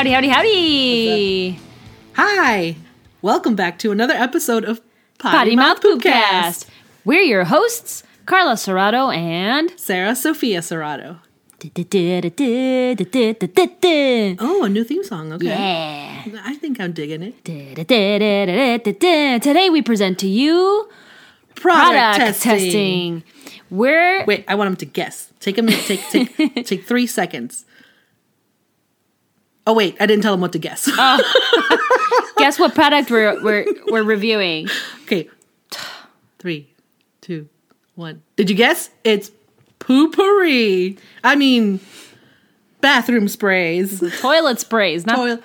Howdy, howdy, howdy! Hi, welcome back to another episode of Potty Mouth Poopcast. We're your hosts, Carla Serrato and. Sarah Sophia Serrato. Oh, a new theme song. Okay. Yeah. I think I'm digging it. Today we present to you product testing. We're Wait, I want them to guess. Take a minute. Take take take three seconds. Oh wait, I didn't tell them what to guess. Oh. guess what product we're we're we're reviewing. okay, three, two, one. Did you guess? It's Poo-Pourri. I mean, bathroom sprays. Toilet sprays. Not Toil-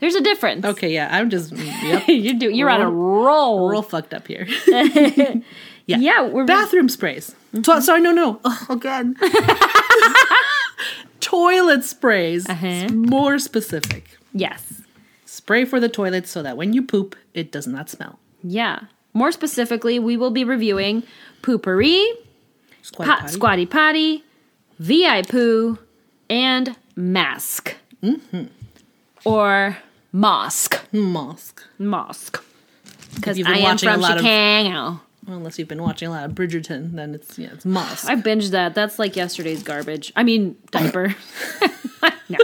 there's a difference. Okay, yeah, I'm just yep, you do. You're on a roll. real fucked up here. Yeah, we're bathroom sprays. Mm-hmm. To- sorry, no, no. Ugh, again. Toilet sprays. Uh-huh. More specific. yes. Spray for the toilet so that when you poop, it does not smell. Yeah. More specifically, we will be reviewing Poo-Pourri, Squatty pot, potty. squatty potty, vi poo, and mask. Mm-hmm. Or mosque. Mosque. Mosque. Because I am from lot of- Chicago. Well, unless you've been watching a lot of Bridgerton, then it's yeah, it's must. I binged that. That's like yesterday's garbage. I mean, diaper. no.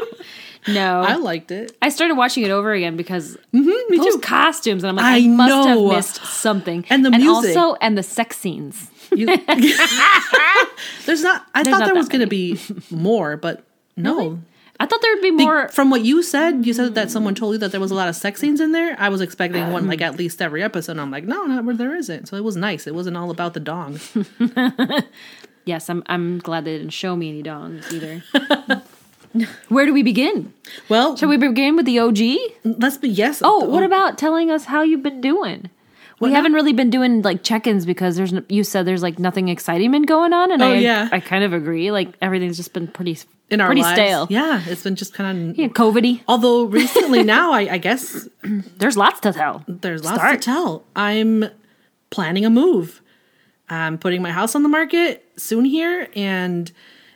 No. I liked it. I started watching it over again because Mm-hmm, those too. costumes, and I'm like, I, I must know. have missed something. And the and music. also, and the sex scenes. You- There's not. I thought not there was going to be more, but no. I thought there would be more. from what you said, you said that someone told you that there was a lot of sex scenes in there. I was expecting one like um. at least every episode. I'm like, no, not where there isn't. So it was nice. It wasn't all about the dong. Yes, I'm. I'm glad they didn't show me any dongs either. Where do we begin? Well, Shall we begin with the OG? let's be yes. Oh, what oh. about telling us how you've been doing? We haven't really been doing like check-ins because there's you said there's like nothing exciting been going on, and Oh, I yeah. I kind of agree. Like everything's just been pretty in our pretty lives? stale. Yeah, it's been just kind of. Yeah, COVIDy. Although recently now, I, I guess There's lots to tell. there's lots Start. to tell. I'm planning a move. I'm putting my house on the market soon here, and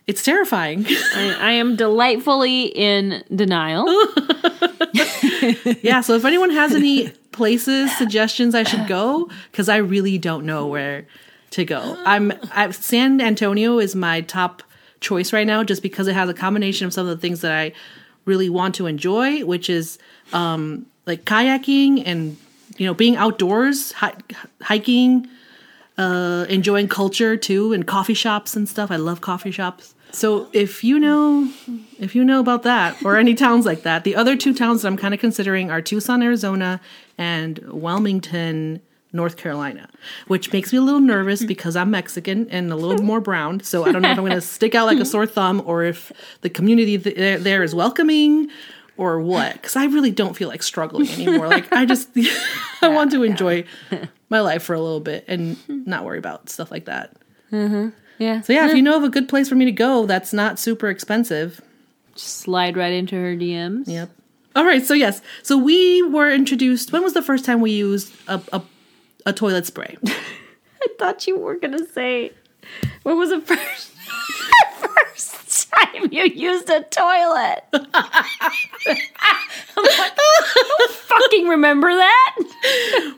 it's terrifying. I, I am delightfully in denial. yeah, so if anyone has any places, suggestions I should go, because I really don't know where to go. I'm I, San Antonio is my top choice right now, just because it has a combination of some of the things that I really want to enjoy, which is um, like kayaking and you know being outdoors, hi- hiking, uh, enjoying culture too, and coffee shops and stuff. I love coffee shops. So if you know if you know about that or any towns like that, the other two towns that I'm kind of considering are Tucson, Arizona, and Wilmington, North Carolina, which makes me a little nervous mm-hmm. because I'm Mexican and a little more brown. So I don't know if I'm going to stick out like a sore thumb or if the community th- there, there is welcoming or what. Because I really don't feel like struggling anymore. Like I just I want to enjoy my life for a little bit and not worry about stuff like that. Mm-hmm. Yeah. So yeah, if you know of a good place for me to go that's not super expensive, just slide right into her DMs. Yep. All right. So yes. So we were introduced. When was the first time we used a a, a toilet spray? I thought you were gonna say, "What was the first first time you used a toilet? I'm like, I don't fucking remember that.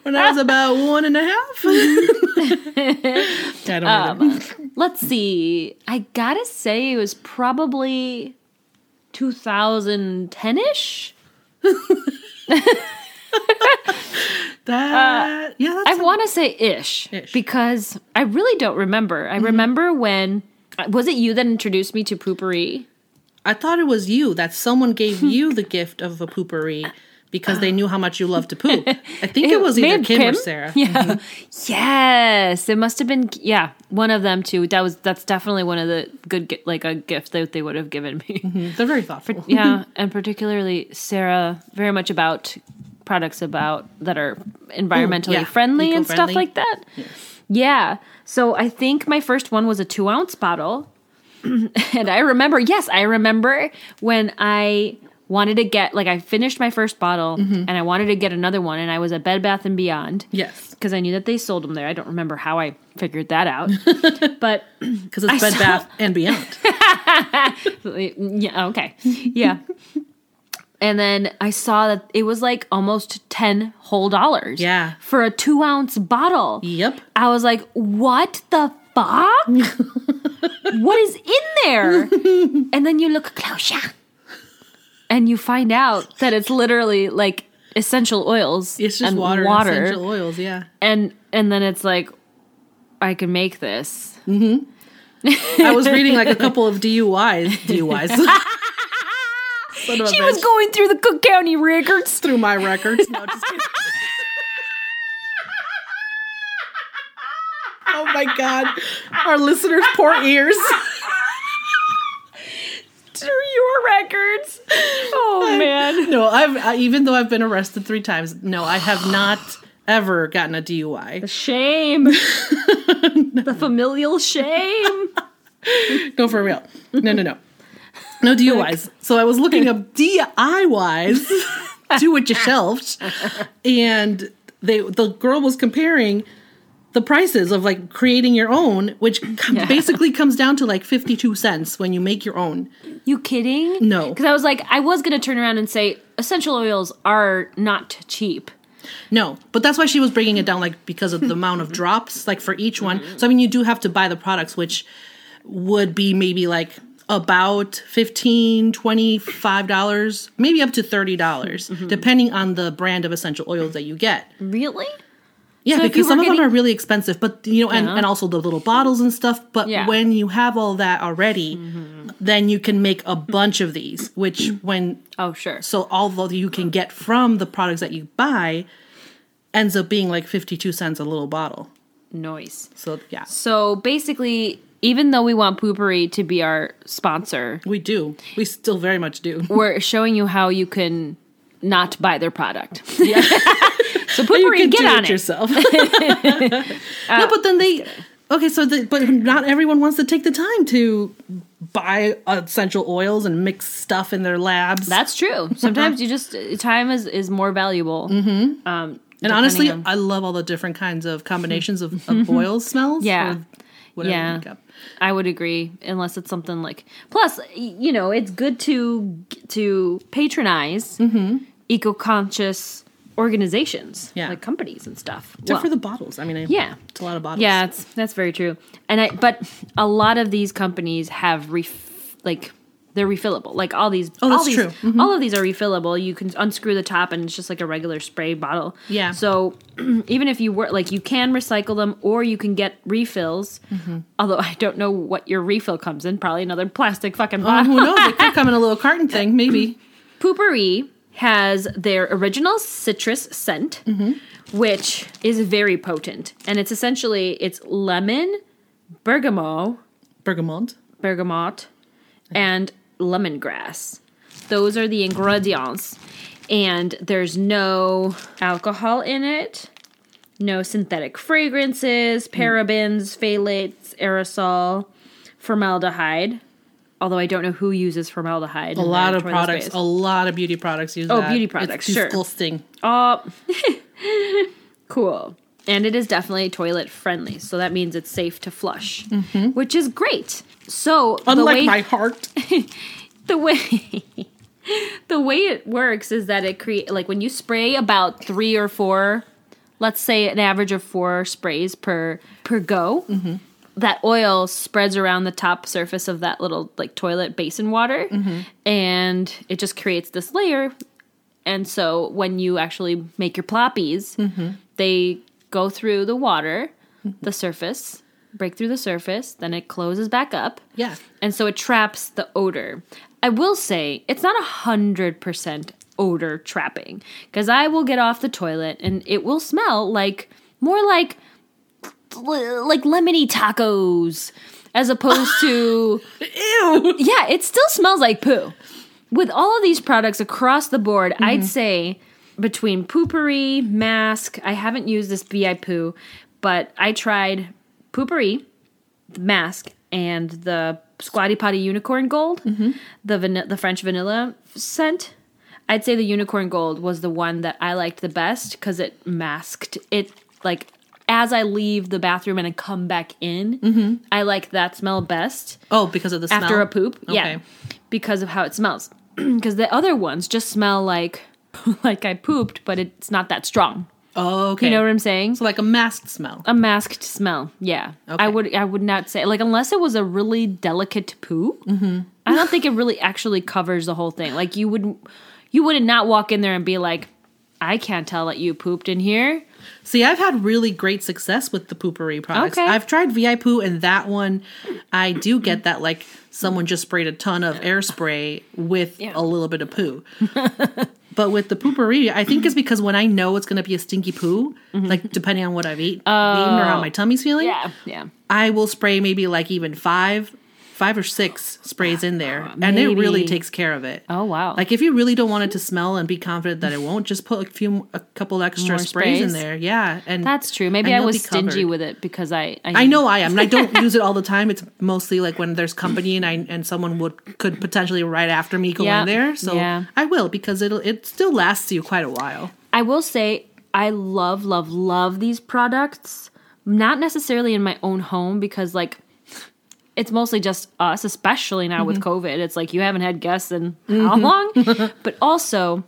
When I was about one and a half. I don't even. Um, let's see. I gotta say, it was probably 2010 ish. That yeah. That's I want to say ish, Ish. because I really don't remember. I mm-hmm. remember when was it you that introduced me to Poo-Pourri? I thought it was you that someone gave you the gift of a Poo-Pourri because they knew how much you love to poop. I think it, was either have Kim, or Sarah. Yeah. Mm-hmm. Yes, it must have been. Yeah, one of them too. That was that's definitely one of the good like a gift that they would have given me. Mm-hmm. They're very thoughtful. yeah, and particularly Sarah, very much about products about that are environmentally yeah, friendly and stuff like that. Yeah. So I think my first one was a two ounce bottle. and I remember, yes, I remember when I wanted to get like I finished my first bottle Mm-hmm. and I wanted to get another one and I was at Bed Bath and Beyond Yes, because I knew that they sold them there. I don't remember how I figured that out. but because it's I Bed saw- Bath and Beyond. yeah, okay. Yeah. And then I saw that it was like almost 10 whole dollars. Yeah. For a two ounce bottle. Yep. I was like, what the fuck? what is in there? and then you look closer. And you find out that it's literally like essential oils. It's just and water, water. and essential oils. Yeah. and and then it's like I can make this. Mm-hmm. I was reading like a couple of DUIs. DUIs. Son of a She was going through the Cook County records. through my records. No, just kidding. oh my god. Our listeners' poor ears. Through your records. Oh man. No, I've I, even though I've been arrested three times, no, I have not ever gotten a DUI. Shame. the familial shame. No, for real. No, no, no. No DUIs. So I was looking up DIYs, do it yourself, and they the girl was comparing the prices of like creating your own, which com- basically comes down to like fifty two cents when you make your own. You kidding? No. Because I was like, I was gonna turn around and say essential oils are not cheap. No, but that's why she was bringing it down, like because of the amount of drops, like for each one. So I mean, you do have to buy the products, which would be maybe like about 15 25 dollars maybe up to 30 dollars depending on the brand of essential oils that you get Really? yeah So because some of them are really expensive but you know and, Yeah. and also the little bottles and stuff but Yeah. when you have all that already then you can make a bunch of these which when Oh sure. so all although you can get from the products that you buy ends up being like 52 cents a little bottle Noise. so yeah So basically, even though we want Poo-Pourri to be our sponsor, we do we still very much do we're showing you how you can not buy their product. yeah So you Poo-Pourri, can get on it it. Uh, yourself no but then they okay so the, but not everyone wants to take the time to buy essential oils and mix stuff in their labs That's true. Sometimes you just time is is more valuable. Mm-hmm. Um, and honestly on- i love all the different kinds of combinations of, of oil smells Yeah. or whatever Yeah. you make up. I would agree, unless it's something like. Plus, you know, it's good to to patronize Mm-hmm. eco-conscious organizations, Yeah. like companies and stuff. except Well, for the bottles i mean I, yeah, it's a lot of bottles yeah, it's, that's very true. And I, but a lot of these companies have ref, like they're refillable. Like all these, Oh, all that's these, true. Mhm. all of these are refillable. You can unscrew the top, and it's just like a regular spray bottle. Yeah. So even if you were like, you can recycle them, or you can get refills. Mm-hmm. Although I don't know what your refill comes in. Probably another plastic fucking Uh, bottle. who knows? It could come in a little carton thing, maybe. Poo-Pourri has their original citrus scent, Mm-hmm. which is very potent, and it's essentially it's lemon, bergamot, Bergamot. bergamot, and lemongrass. Those are the ingredients, and there's no alcohol in it, no synthetic fragrances, hmm. parabens, phthalates, aerosol, formaldehyde. Although I don't know who uses formaldehyde. A lot of products, a lot of beauty products use Oh, that. beauty It's products, sure. disgusting. Oh, cool. And it is definitely toilet friendly, so that means it's safe to flush, mm-hmm. which is great. So the Unlike way my heart. the way the way it works is that it create like when you spray about three or four, let's say an average of four sprays per per go. Mm-hmm. That oil spreads around the top surface of that little like toilet basin water, mm-hmm. and it just creates this layer and so when you actually make your ploppies, they go through the water, mm-hmm. the surface, break through the surface, then it closes back up. Yeah. And so it traps the odor. I will say it's not a hundred percent odor trapping because I will get off the toilet and it will smell like more like like lemony tacos as opposed to Ew. yeah, it still smells like poo. With all of these products across the board, I'd mm-hmm. say between Poo-Pourri, Mask, I haven't used this VI Poo, but I tried Poo-Pourri, Mask, and the Squatty Potty Unicorn Gold, mm-hmm. the vani- the French vanilla scent. I'd say the Unicorn Gold was the one that I liked the best because it masked it like as I leave the bathroom and I come back in. Mm-hmm. I like that smell best Oh, because of the smell? after a poop. Yeah. Because of how it smells. because the other ones just smell like like I pooped, but it's not that strong. Oh, okay. You know what I'm saying? so like a masked smell. a masked smell. Yeah, Okay. I would I would not say like unless it was a really delicate poo. Mm-hmm. I don't think it really actually covers the whole thing. Like you would you would not walk in there and be like, I can't tell that you pooped in here. See, I've had really great success with the Poo-Pourri products. Okay. I've tried VI poo, and that one, I do get that like someone just sprayed a ton of air spray with Yeah. a little bit of poo. but with the Poo-Pourri, I think it's because when I know it's going to be a stinky poo, like depending on what I've eat, eaten or how my oh. tummy's feeling, Yeah, yeah. I will spray maybe like even five, five or six sprays in there, and it really takes care of it. Oh wow. Like if you really don't want it to smell and be confident that it won't, just put a few, a couple extra More sprays, in there. Yeah, and That's true. Maybe I was stingy with it because I I know I am, and I don't use it all the time. It's mostly like when there's company and I and someone would could potentially right after me go Yeah, in there. So yeah. I will because it'll it still lasts you quite a while. I will say I love, love, love these products. Not necessarily in my own home because like it's mostly just us, especially now with Mm-hmm. COVID. It's like you haven't had guests in how long? but also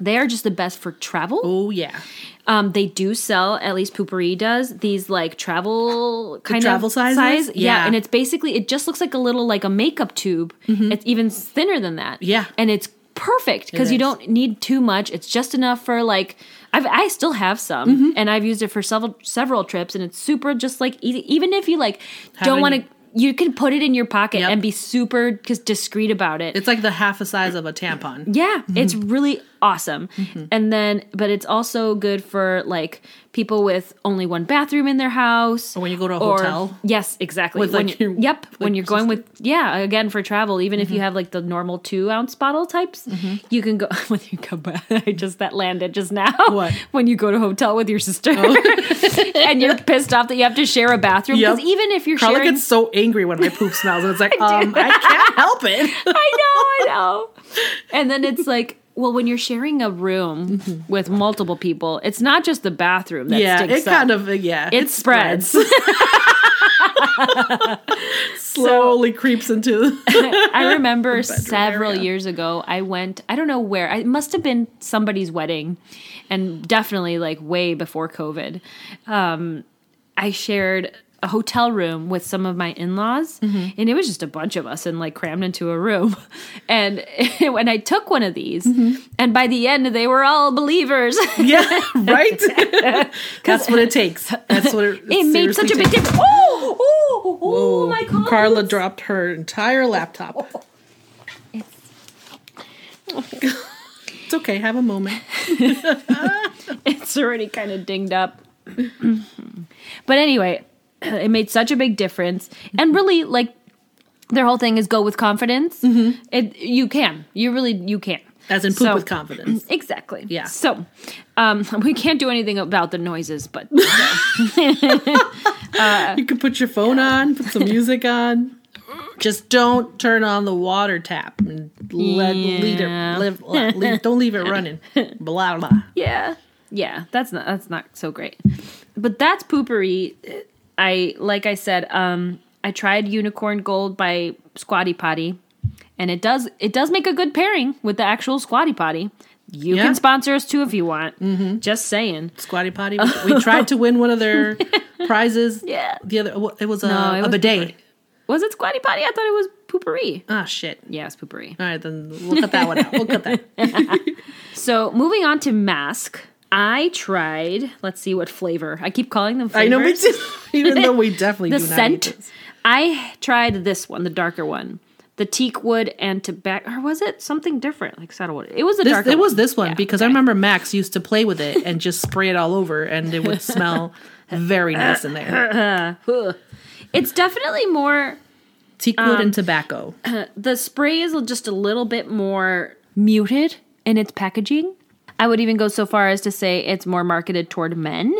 they are just the best for travel. Oh yeah, Um, they do sell, at least Poo-Pourri does, these like travel kind travel of sizes? size. Yeah. Yeah. and it's basically it just looks like a little like a makeup tube. It's even thinner than that. Mm-hmm. Yeah. and it's perfect because It you don't need too much. It's just enough for like I've I still have some, Mm-hmm. and I've used it for several several trips, and it's super just like easy. Even if you like don't want to. You can put it in your pocket Yep. and be super discreet about it. it's like the half a size of a tampon. Yeah, it's Mm-hmm. really awesome. And then, but it's also good for like people with only one bathroom in their house. Or when you go to a or- hotel. Yes, exactly. With, when like, you're, your- yep, when you're going with yeah, again for travel, even Mm-hmm. if you have like the normal two ounce bottle types, you can go when you go back. I just that landed just now. What? when you go to a hotel with your sister and you're pissed off that you have to share a bathroom because Yep. even if you're Carla sharing, gets so angry when my poop smells, and it's like, um, I can't help it. I know, I know. And then it's like, well, when you're sharing a room with multiple people, it's not just the bathroom that Mm-hmm. yeah, stinks it up. kind of yeah, it, spreads. slowly creeps into. I remember several area. years ago, I went, I don't know where, I- it must have been somebody's wedding, and definitely like way before COVID. Um, I shared a hotel room with some of my in-laws Mm-hmm. and it was just a bunch of us and like crammed into a room and when i took one of these Mm-hmm. and by the end they were all believers yeah, right. That's what it takes. That's what it. it made such a big difference oh oh oh my god Carla dropped her entire laptop. It's okay. Have a moment. it's already kind of dinged up. but anyway, it made such a big difference. And really, like, their whole thing is go with confidence. It you can. You really you can. As in poop So- with confidence. Exactly. Yeah. So, um, we can't do anything about the noises, but you can put your phone on, put some music on. Just don't turn on the water tap and let Yeah. it. Leave, let- leave- don't leave it running. Blah blah. yeah, yeah, that's not that's not so great. But that's Poo-Pourri. I like I said, um, I tried Unicorn Gold by Squatty Potty, and it does it does make a good pairing with the actual Squatty Potty. You Yeah. can sponsor us too if you want. Mm-hmm. Just saying. Squatty potty. We tried to win one of their prizes. Yeah. The other it was a, No, it a was bidet. Was it Squatty Potty? I thought it was Poo-Pourri. Ah shit. Yeah, it's Poo-Pourri. All right, then we'll cut that one out. We'll cut that. So moving on to mask. I tried. Let's see what flavor. I keep calling them. Flavors. I know me too. Even though we definitely the do not scent. I tried this one, the darker one, the teak wood and tobacco, or was it something different, like saddlewood? It was This, darker. it was this one Yeah, because I remember Max used to play with it and just spray it all over, and it would smell very nice in there. It's definitely more. Teak Um, wood and tobacco. The spray is just a little bit more muted in its packaging. I would even go so far as to say it's more marketed toward men.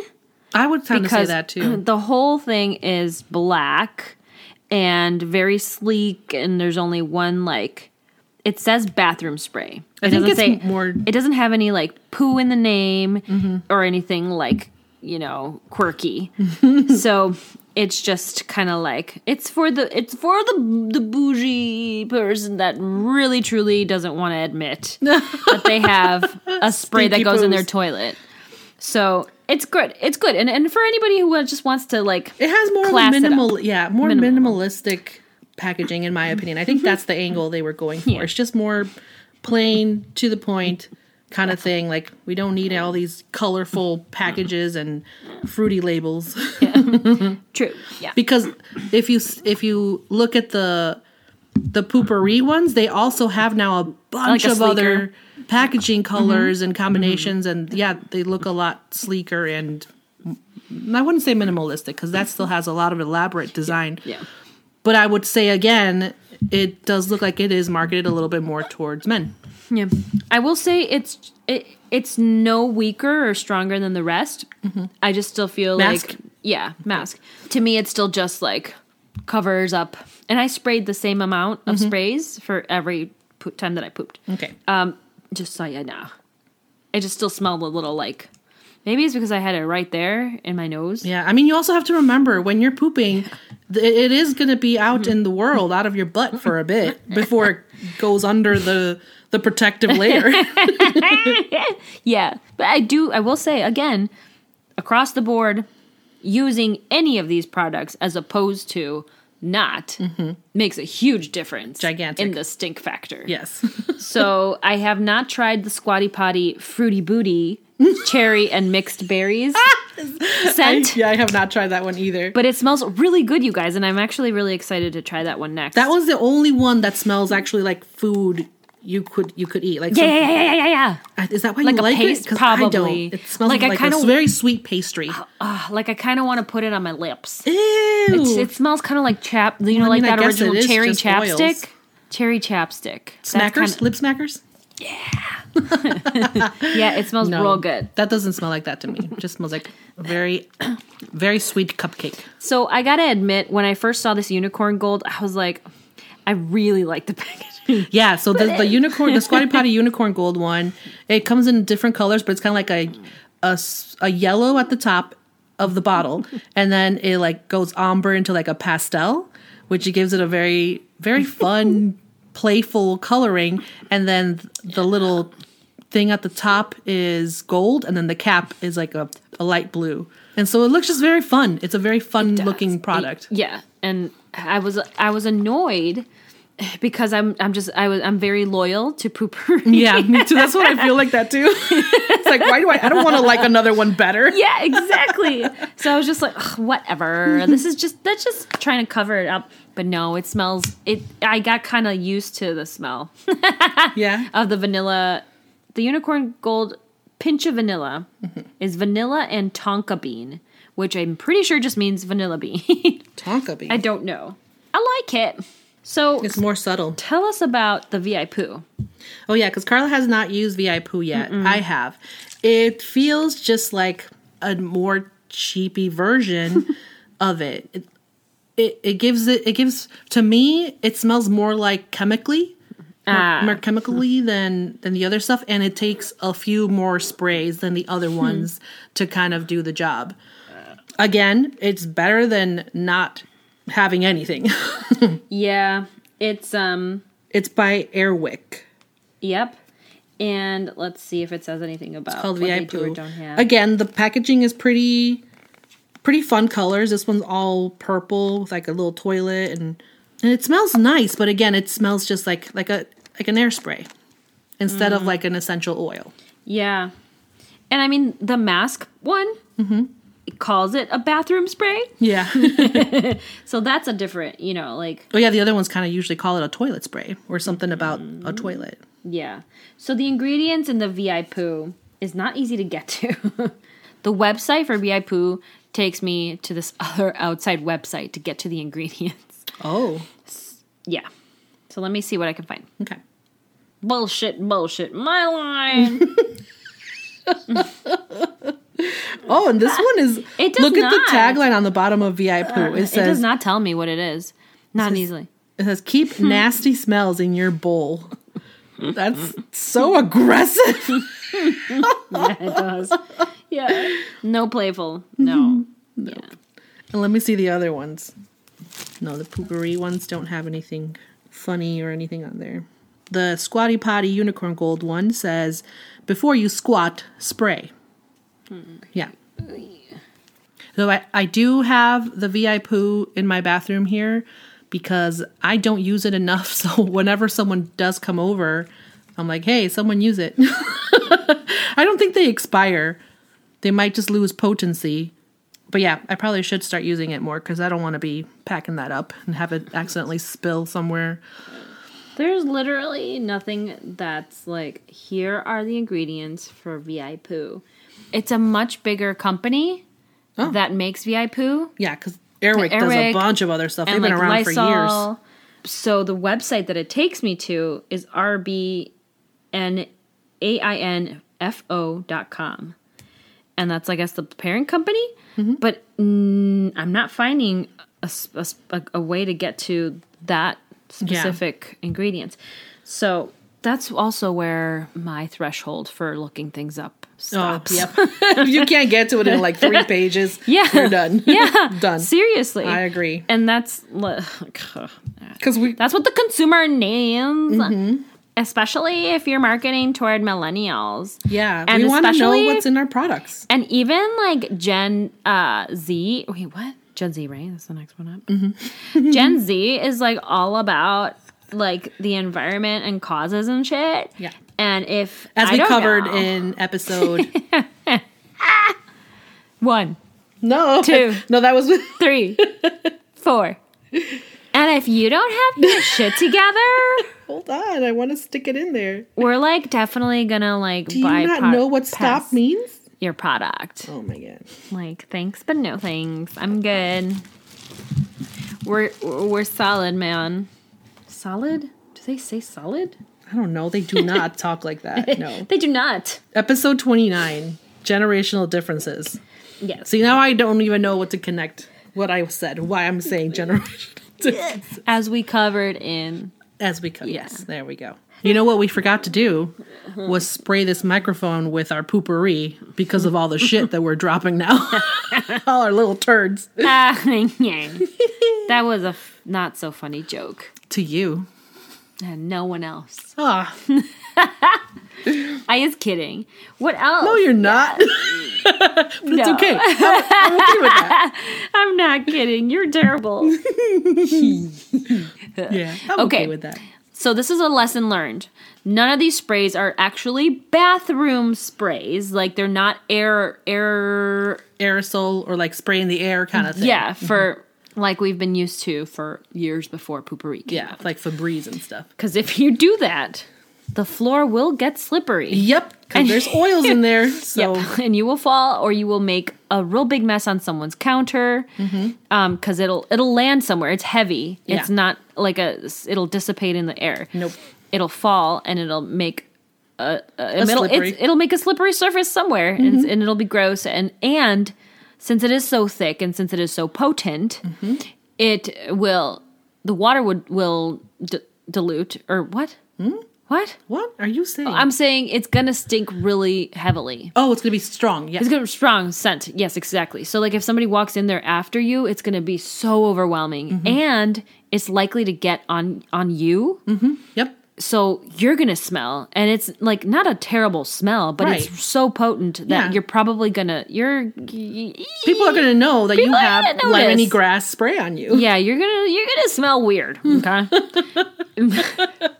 I would kind of say that too. the whole thing is black and very sleek and there's only one like it says bathroom spray I it think doesn't it's say more- it doesn't have any like poo in the name Mm-hmm. or anything like you know quirky so it's just kind of like it's for the it's for the the bougie person that really truly doesn't want to admit that they have a spray that goes in their toilet. So it's good. It's good, and and for anybody who just wants to like It has more of a Class minimal, yeah, more Minimal. minimalistic packaging, in my opinion. I think mm-hmm. that's the angle they were going for. Yeah. It's just more plain, to the point kind of thing. Like we don't need all these colorful packages and fruity labels. true. Yeah. because if you if you look at the the Poo-Pourri ones, they also have now a bunch Like a of other packaging mm-hmm. colors and mm-hmm. combinations, and yeah, they look a lot sleeker and I wouldn't say minimalistic because that still has a lot of elaborate design. Yeah. But I would say again, it does look like it is marketed a little bit more towards men. Yeah, I will say it's it, it's no weaker or stronger than the rest. I just still feel Mask? like yeah, mask. To me, it's still just like covers up, and I sprayed the same amount of sprays for every poop time that I pooped. Okay. Um, just so you know, it just still smelled a little like maybe it's because I had it right there in my nose. Yeah, I mean, you also have to remember when you're pooping, th- it is going to be out mm-hmm. in the world, out of your butt for a bit before it goes under the the protective layer. Yeah, but I do. I will say again, across the board, using any of these products as opposed to not mm-hmm. makes a huge difference. Gigantic. in the stink factor. yes. So I have not tried the Squatty Potty Fruity Booty cherry and mixed berries scent. yeah, I have not tried that one either. But it smells really good, you guys, and I'm actually really excited to try that one next. that was the only one that smells actually like food you could you could eat. Like yeah, some- yeah, yeah, yeah, yeah, yeah. is that why Like you a like paste, it? 'Cause I probably. don't. It smells Like, like, I kinda- a very sweet pastry. Ah, like I kind of want to put it on my lips. Ew. It's, it smells kind of like chap. You know, I like I that original cherry chapstick. oils. Cherry chapstick. Smackers, kinda- lip smackers. yeah, it smells No, real good. That doesn't smell like that to me. It just smells like very, very sweet cupcake. So I gotta admit, when I first saw this unicorn gold, I was like, I really like the packaging. Yeah, so the, the unicorn, the Squatty Potty unicorn gold one, it comes in different colors, but it's kind of like a a yellow at the top of the bottle, and then it like goes ombre into like a pastel, which gives it a very very fun, playful coloring, and then the little thing at the top is gold, and then the cap is like a, a light blue, and so it looks just very fun. It's a very fun looking product. Yeah, and I was I was annoyed because I'm I'm just I was I'm very loyal to pooper. Yeah, me too. That's what I feel like that too. it's like, why do I? I don't want to like another one better. yeah, exactly. so I was just like, whatever. This is just that's just trying to cover it up. But no, it smells. It. I got kind of used to the smell Yeah. of the vanilla. The unicorn gold pinch of vanilla mm-hmm. is vanilla and tonka bean, which I'm pretty sure just means vanilla bean. Tonka bean. I don't know. I like it. So it's more subtle. tell us about the VI poo. Oh yeah, because Carla has not used VI Poo yet. I have. It feels just like a more cheapy version of it. It. It gives it it gives to me it smells more like chemically. More, Ah. more chemically than than the other stuff, and it takes a few more sprays than the other ones to kind of do the job. Again, it's better than not having anything. Yeah, it's um it's by Air Wick. yep. And let's see if it says anything about called what VI they do or don't have. Again, the packaging is pretty pretty fun colors. This one's all purple with like a little toilet and and it smells nice, but again, it smells just like like a like an air spray instead Mm. of like an essential oil. Yeah. And I mean the mask one it calls it a bathroom spray. Yeah. So that's a different, you know, like oh yeah, the other ones kind of usually call it a toilet spray or something about a toilet. Yeah. So the ingredients in the VI poo is not easy to get to. the website for VI poo takes me to this other outside website to get to the ingredients. Oh, Yeah. So let me see what I can find. okay. Bullshit, bullshit, my line. Oh, and this one is It does look at the tagline on the bottom of VI Poo. Uh, it it does says not tell me what it is. Not easily. it says keep hmm. nasty smells in your bowl. That's so aggressive. Yeah, it does. Yeah. No playful. Mm-hmm. No. Yeah. And let me see the other ones. No, the Poo-Pourri ones don't have anything funny or anything on there. The Squatty Potty Unicorn Gold one says, "Before you squat, spray." Hmm. Yeah. So I, I do have the VI poo in my bathroom here because I don't use it enough. So whenever someone does come over, I'm like, hey, someone use it. I don't think they expire. They might just lose potency. But yeah, I probably should start using it more because I don't want to be packing that up and have it accidentally spill somewhere. There's literally nothing that's like, here are the ingredients for VI Poo. It's a much bigger company Oh. that makes VI Poo. Yeah, because Air Wick, does a bunch of other stuff. They've and been like around for years. So the website that it takes me to is rbnainfo.com. And that's, I guess, the parent company. Mm-hmm. But mm, I'm not finding a way to get to that specific ingredient. So that's also where my threshold for looking things up Oh, stops. yep. if you can't get to it in like three pages, Yeah. you're done. Yeah. done. Seriously. I agree. And that's Because we That's what the consumer names. Mm-hmm. Especially if you're marketing toward millennials. Yeah, And we want to know especially- what's in our products. And even like Gen uh, Z. Wait, what? Gen Z, right? That's the next one up. Mm-hmm. Gen Z is like all about like the environment and causes and shit. Yeah. And if As I we covered know- in episode one, no Two. no that was three, four. And if you don't have your shit together, hold on I want to stick it in there. we're like definitely gonna like Do you not pro- know what stop means? your product. Oh my god! Like, thanks, but no thanks. I'm good. We're we're solid, man. Solid? Do they say solid? I don't know. They do not talk like that. No. They do not. Episode twenty nine. Generational differences. Yeah. See now I don't even know what to connect what I said. Why I'm saying generational differences. As we covered in As we come. Yes, there we go. You know what we forgot to do was spray this microphone with our Poo-Pourri because of all the shit that we're dropping now. all our little turds. Ah, yeah. that was a f- not so funny joke. To you. And no one else. Ah, I is kidding. What else? no, you're not. but it's okay. I'm, I'm okay with that. I'm not kidding. You're terrible. Yeah, I'm okay, Okay. with that. So this is a lesson learned. None of these sprays are actually bathroom sprays. Like they're not air air Aerosol or like spray in the air kind of thing. yeah, mm-hmm. for like we've been used to for years before Poo-Pourri Yeah, like Febreze and stuff. Because if you do that, the floor will get slippery. Yep, because there's oils in there. So Yep. And you will fall or you will make a real big mess on someone's counter. Um, cause it'll, it'll land somewhere. It's heavy. It's Mm-hmm. Not like a, it'll dissipate in the air. Nope. It'll fall and it'll make a, a, it'll, slippery. it's, it'll make a slippery surface somewhere and, and it'll be gross. And, and since it is so thick and since it is so potent, it will, the water would, will d- dilute or what? What? what are you saying? I'm saying it's gonna stink really heavily. oh, it's gonna be strong. Yeah. It's gonna be strong scent. Yes, exactly. So like if somebody walks in there after you, it's gonna be so overwhelming, Mm-hmm. and it's likely to get on on you. Mm-hmm. Yep. So you're gonna smell, and it's like not a terrible smell, but Right. it's so potent that Yeah. you're probably gonna you're People are gonna know that you have lemony grass spray on you. yeah you're gonna you're gonna smell weird. Okay.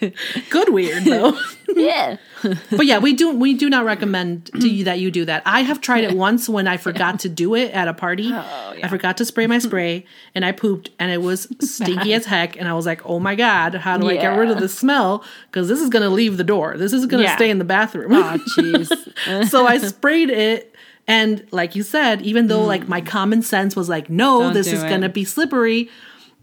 Good weird though. yeah. but yeah, we do we do not recommend to you that you do that. I have tried it once when I forgot to do it at a party. Oh, I forgot to spray my spray and I pooped and it was stinky as heck and I was like, "Oh my god, how do I get rid of the smell cuz this is going to leave the door. This is going to Yeah. stay in the bathroom." Oh jeez. so I sprayed it and like you said, even though mm. like my common sense was like, "No, Don't this is going to be slippery."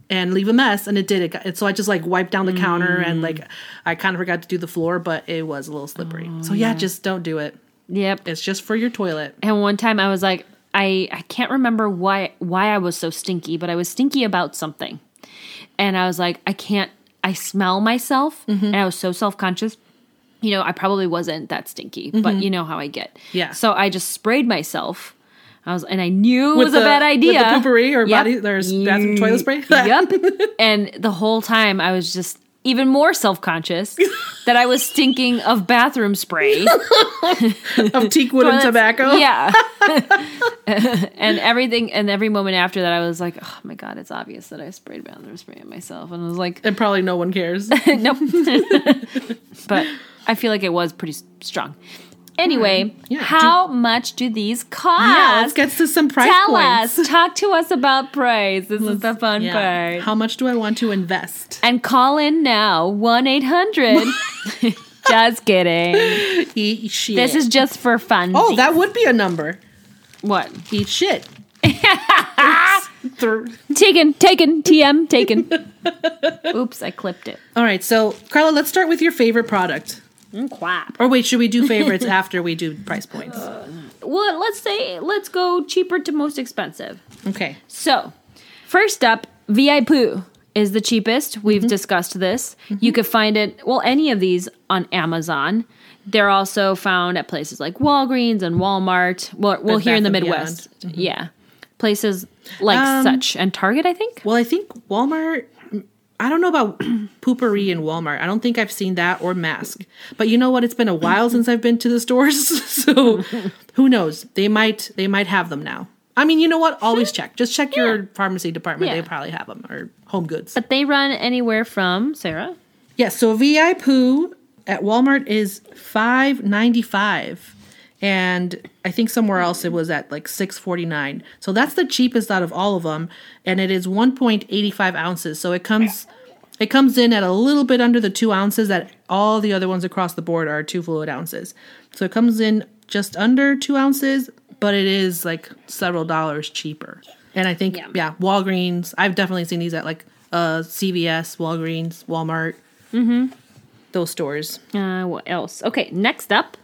And leave a mess and it did it got- so i just like wiped down the counter and mm. like i kind of forgot to do the floor but it was a little slippery oh, so yeah, just don't do it Yep. it's just for your toilet And one time I was like, I I can't remember why why I was so stinky, but I was stinky about something, and I was like, I can't. I smell myself, mm-hmm. and I was so self conscious. You know, I probably wasn't that stinky, but mm-hmm. you know how I get. Yeah. So I just sprayed myself. I was, and I knew it was a the- bad with the idea. Poo-Pourri or body- there's bathroom mm, toilet spray? yep. And the whole time I was just even more self conscious that I was stinking of bathroom spray. of teak wood and tobacco. Yeah. and everything, and every moment after that, I was like, oh my God, it's obvious that I sprayed bathroom spray on myself. And I was like, And probably no one cares. nope. but I feel like it was pretty strong. Anyway, Yeah, how much do these cost? yeah, let's get to some price Tell points. us. Talk to us about price. This is the fun Yeah. part. How much do I want to invest? and call in now 1 800. just kidding. Eat shit. This is just for fun. Oh, that would be a number. what? Eat shit. Taken, taken, TM, taken. Oops, I clipped it. All right, so Carla, let's start with your favorite product. Mm, Quap. Or wait, should we do favorites after we do price points? Well, let's say, let's go cheaper to most expensive. Okay. So, first up, VIP is the cheapest. We've discussed this. You could find it, well, any of these on Amazon. They're also found at places like Walgreens and Walmart. Well, well here in the Midwest. Yeah. Places like Um, such. And Target, I think. Well, I think Walmart. I don't know about Poo-Pourri in Walmart. I don't think I've seen that or mask. But you know what? It's been a while since I've been to the stores, so who knows? They might they might have them now. I mean, you know what? Always check. Just check your pharmacy department. Yeah. They probably have them or home goods. But they run anywhere from, Sarah? Yes, so VI Poo at Walmart is five ninety five, and I think somewhere else it was at like six forty nine. So that's the cheapest out of all of them, and it is one point eighty five ounces. So it comes it comes in at a little bit under the two ounces that all the other ones across the board are two fluid ounces. So it comes in just under two ounces, but it is like several dollars cheaper. And I think Yeah. yeah, Walgreens. I've definitely seen these at like uh CVS, Walgreens, Walmart. Mm-hmm. Those stores. Uh, what else? Okay, next up,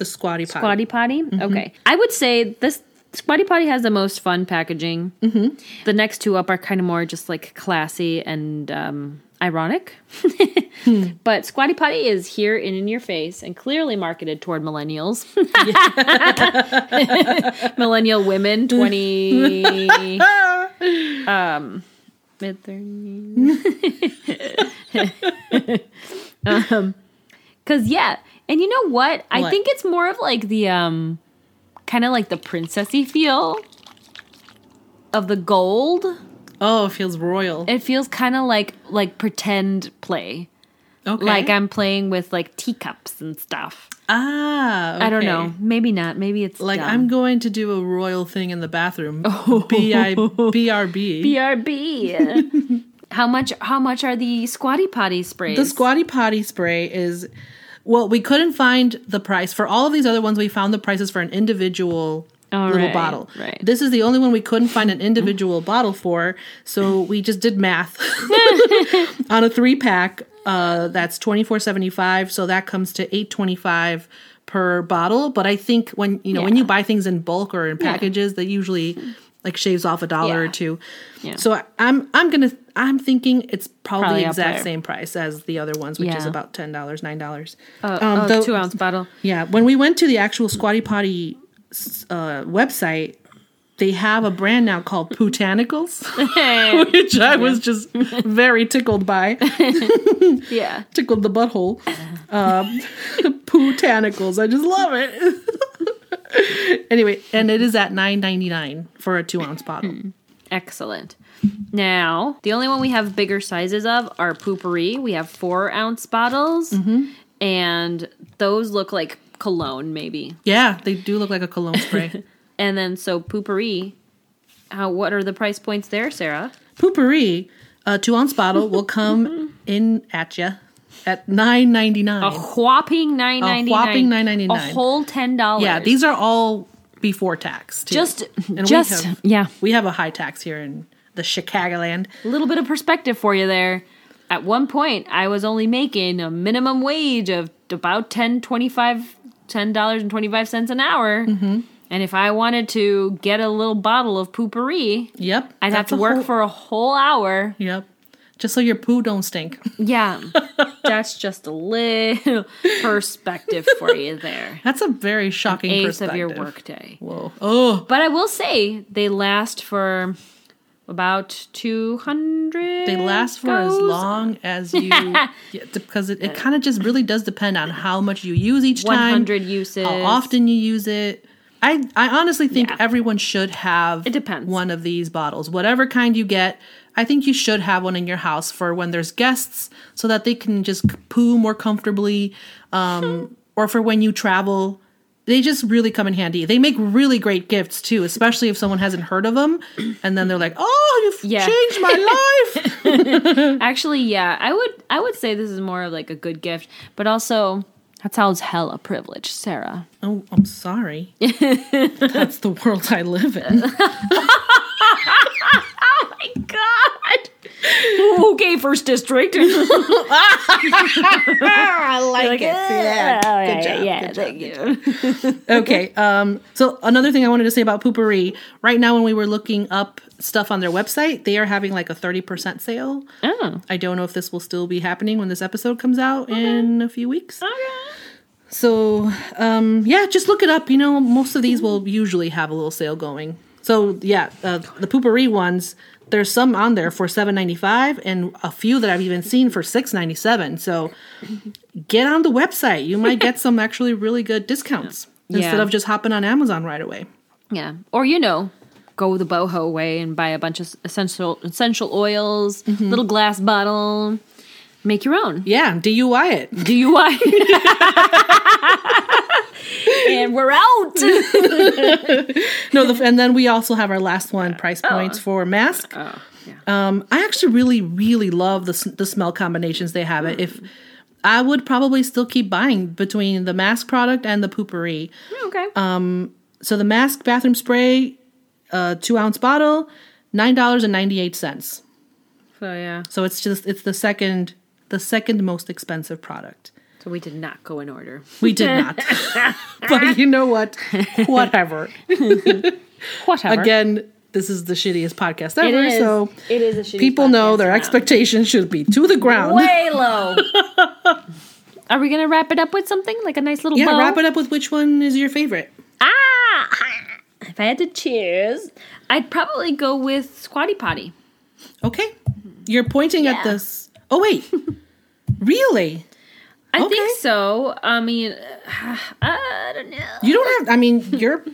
The Squatty Potty. Squatty Potty. Okay. I would say this Squatty Potty has the most fun packaging. Mm-hmm. The next two up are kind of more just like classy and um, ironic. But Squatty Potty is here and in your face and clearly marketed toward millennials. Millennial women, 20. um, mid 30s. um, Cause yeah, and you know what? I think it's more of like the um, kind of like the princessy feel of the gold. Oh, it feels royal. It feels kind of like like pretend play, okay. like I'm playing with like teacups and stuff. ah. I don't know. Maybe not. Maybe it's Like dumb. I'm going to do a royal thing in the bathroom. B I B R B. BRB. how much? How much are the Squatty Potty sprays? The Squatty Potty spray is well, we couldn't find the price for all of these other ones. We found the prices for an individual Oh, little right, bottle. right. This is the only one we couldn't find an individual bottle for, so we just did math on a three pack. Uh, that's twenty four seventy five, so that comes to eight twenty five per bottle. But I think when you know when you buy things in bulk or in packages, that usually like shaves off a dollar or two. Yeah. So I, I'm I'm gonna I'm thinking it's probably, Probably the exact same price as the other ones, which is about ten dollars, nine dollars. Uh, um, oh, the- two ounce bottle. Yeah, when we went to the actual Squatty Potty uh, website, they have a brand now called Pootanicals, which I was just very tickled by. yeah. tickled the butthole. Um, Pootanicals, I just love it. anyway, and it is at nine ninety nine for a two ounce bottle. Excellent. Now, the only one we have bigger sizes of are Poo-Pourri. We have four ounce bottles, Mm-hmm. and those look like cologne, maybe. Yeah, they do look like a cologne spray. And then, so Poo-Pourri, how? What are the price points there, Sarah? Poo-Pourri, a two ounce bottle will come in at you at nine ninety nine. A whopping nine ninety nine. A whopping $9.99. A whole ten dollars. Yeah, these are all before tax. Too. just And just we have, yeah. we have a high tax here in the Chicagoland. A little bit of perspective for you there. At one point, I was only making a minimum wage of about 10 25 $10 and 25 cents an hour. Mm-hmm. And if I wanted to get a little bottle of Poo-Pourri, Yep, I'd have to work whole- for a whole hour. Yep, just so your poo don't stink. Yeah, that's just a little perspective for you there. That's a very shocking Eighth perspective. of your workday. Whoa. Oh, But I will say they last for about 200 they last for as long as you yeah, because it, it uh, kind of just really does depend on how much you use each time 100 uses. how often you use it i i honestly think Yeah. everyone should have It depends. one of these bottles whatever kind you get i think you should have one in your house for when there's guests so that they can just poo more comfortably um or for when you travel they just really come in handy. They make really great gifts too, especially if someone hasn't heard of them, and then they're like, "Oh, you've Yeah. changed my life." Actually, yeah, I would I would say this is more of like a good gift, but also that sounds hella privileged, Sarah. Oh, I'm sorry. That's the world I live in. Oh my god. Okay, first district. I like, yeah, Good job. yeah, good job. you. Okay. Um, so another thing I wanted to say about Poo-Pourri, right now when we were looking up stuff on their website, they are having like a 30% sale. Oh, I don't know if this will still be happening when this episode comes out in a few weeks. okay. So, um, yeah, just look it up. You know, most of these will usually have a little sale going. So, yeah, uh, the Poo-Pourri ones, there's some on there for seven ninety five, and a few that I've even seen for six ninety seven. So, get on the website. You might get some actually really good discounts instead Yeah. of just hopping on Amazon right away. Yeah, or you know, go the boho way and buy a bunch of essential essential oils, mm-hmm. little glass bottle, make your own. Yeah, DUI it. DUI. and we're out. No, the, and then we also have our last one price points for mask. oh, yeah. Um, I actually really, really love the the smell combinations they have. It if I would probably still keep buying between the mask product and the Poo-Pourri. okay. So the mask bathroom spray, uh, two ounce bottle, nine dollars and ninety eight cents. so yeah. So it's just it's the second the second most expensive product. So we did not go in order. We did not, but you know what? Whatever. Whatever. Again, this is the shittiest podcast ever. is. So it is a shitty people know their now. expectations should be to the ground. way low. Are we gonna wrap it up with something like a nice little Yeah, bow? wrap it up with which one is your favorite. Ah! If I had to choose, I'd probably go with Squatty Potty. Okay. You're pointing at this. Oh, wait. really? I Okay. think so. I mean, I don't know. You don't have, I mean, you're,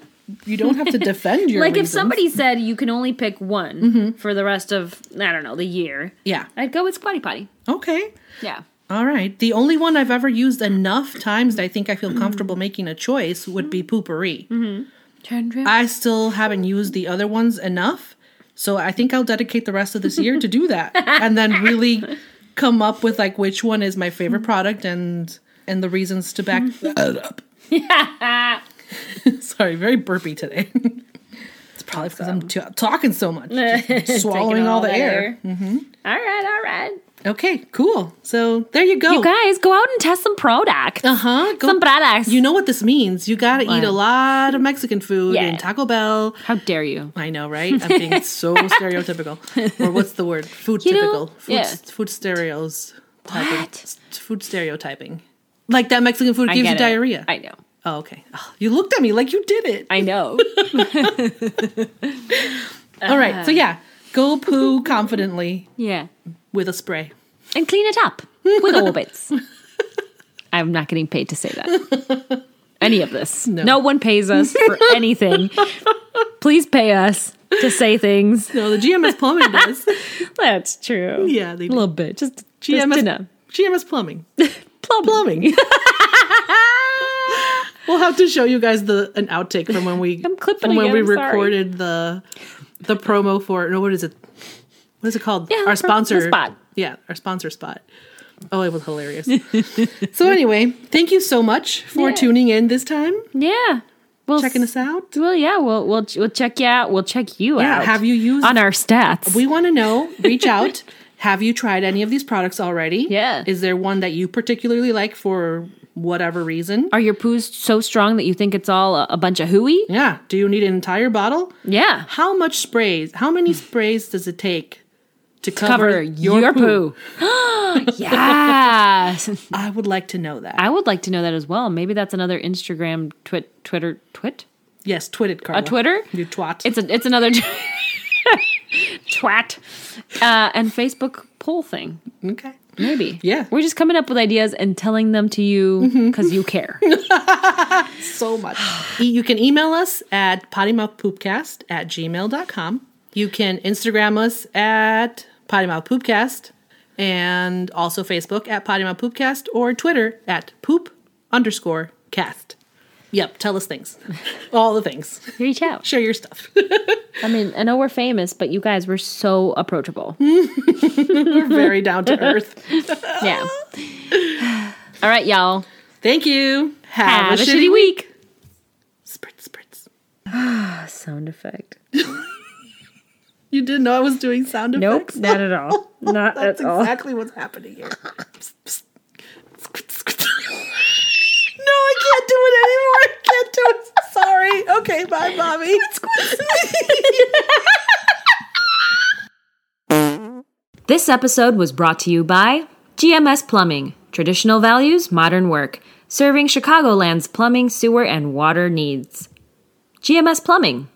you don't have to defend your like if somebody said you can only pick one mm-hmm. for the rest of I don't know the year, Yeah. I'd go with Squatty Potty. Okay. Yeah. All right. The only one I've ever used enough times that I think I feel comfortable making a choice would be Poo-Pourri. Mm-hmm. Trip. I still haven't used the other ones enough. So I think I'll dedicate the rest of this year to do that and then really come up with like which one is my favorite mm-hmm. product and and the reasons to back mm-hmm. that up. Sorry, very burpy today. it's probably because I'm t- talking so much, swallowing Taking all the air. Mm-hmm. All right, all right. Okay, cool. So there you go. You guys go out and test some products. uh huh. Some products. You know what this means. You got to eat a lot of Mexican food Yeah. and Taco Bell. How dare you? I know, right? I'm being so stereotypical. Or what's the word? Food You know, typical. Food, yeah. food stereos. What? Food stereotyping. Like that Mexican food gives you diarrhea. I know. Oh, okay. Oh, you looked at me like you did it. I know. All right. So uh-huh. yeah, go poo confidently yeah. with a spray. And clean it up with orbits. I'm not getting paid to say that. Any of this. No. one pays us for anything. Please pay us to say things. No, the GMS plumbing does. That's true. Yeah, they A little bit. Just, just GMS, enough. GMS plumbing. Plum. Plumbing. We'll have to show you guys the an outtake from when we I'm clipping from when we again, sorry. recorded the the promo for no what is it what is it called Yeah, our sponsor spot. yeah our sponsor spot oh it was hilarious so anyway thank you so much for Yeah. tuning in this time Yeah. We'll checking us out Well, yeah, we'll we'll we'll check you out. We'll check you yeah out. have you used on our stats? we want to know reach out have you tried any of these products already Yeah. is there one that you particularly like for whatever reason Are your poos so strong that you think it's all a, a bunch of hooey? yeah do you need an entire bottle Yeah. how much sprays how many sprays does it take to Cover, cover, your, poo. yes. I would like to know that. I would like to know that as well. Maybe that's another Instagram, twit, Twitter, twit, yes, twitted Carla. a Twitter. You twat. It's a, it's another twat, uh, and Facebook poll thing. okay. Maybe. Yeah. We're just coming up with ideas and telling them to you mm-hmm. because you care. So much. You can email us at pottymouthpoopcast at gmail.com. You can Instagram us at pottymouthpoopcast and also Facebook at pottymouthpoopcast or Twitter at poop underscore cast. Yep, tell us things. All the things. Reach out. Share your stuff. I mean, I know we're famous, but you guys were so approachable. We're very down to earth. Yeah. All right, y'all. Thank you. Have, a, shitty week. Spritz, spritz. Sound effect. You didn't know I was doing sound Nope, effects? not at all. Not That's at all. exactly what's happening here. no, I can't do it anymore. I can't. Sorry. Okay, bye, Bobby. This episode was brought to you by GMS Plumbing, traditional values, modern work, serving Chicagoland's plumbing, sewer, and water needs. GMS Plumbing,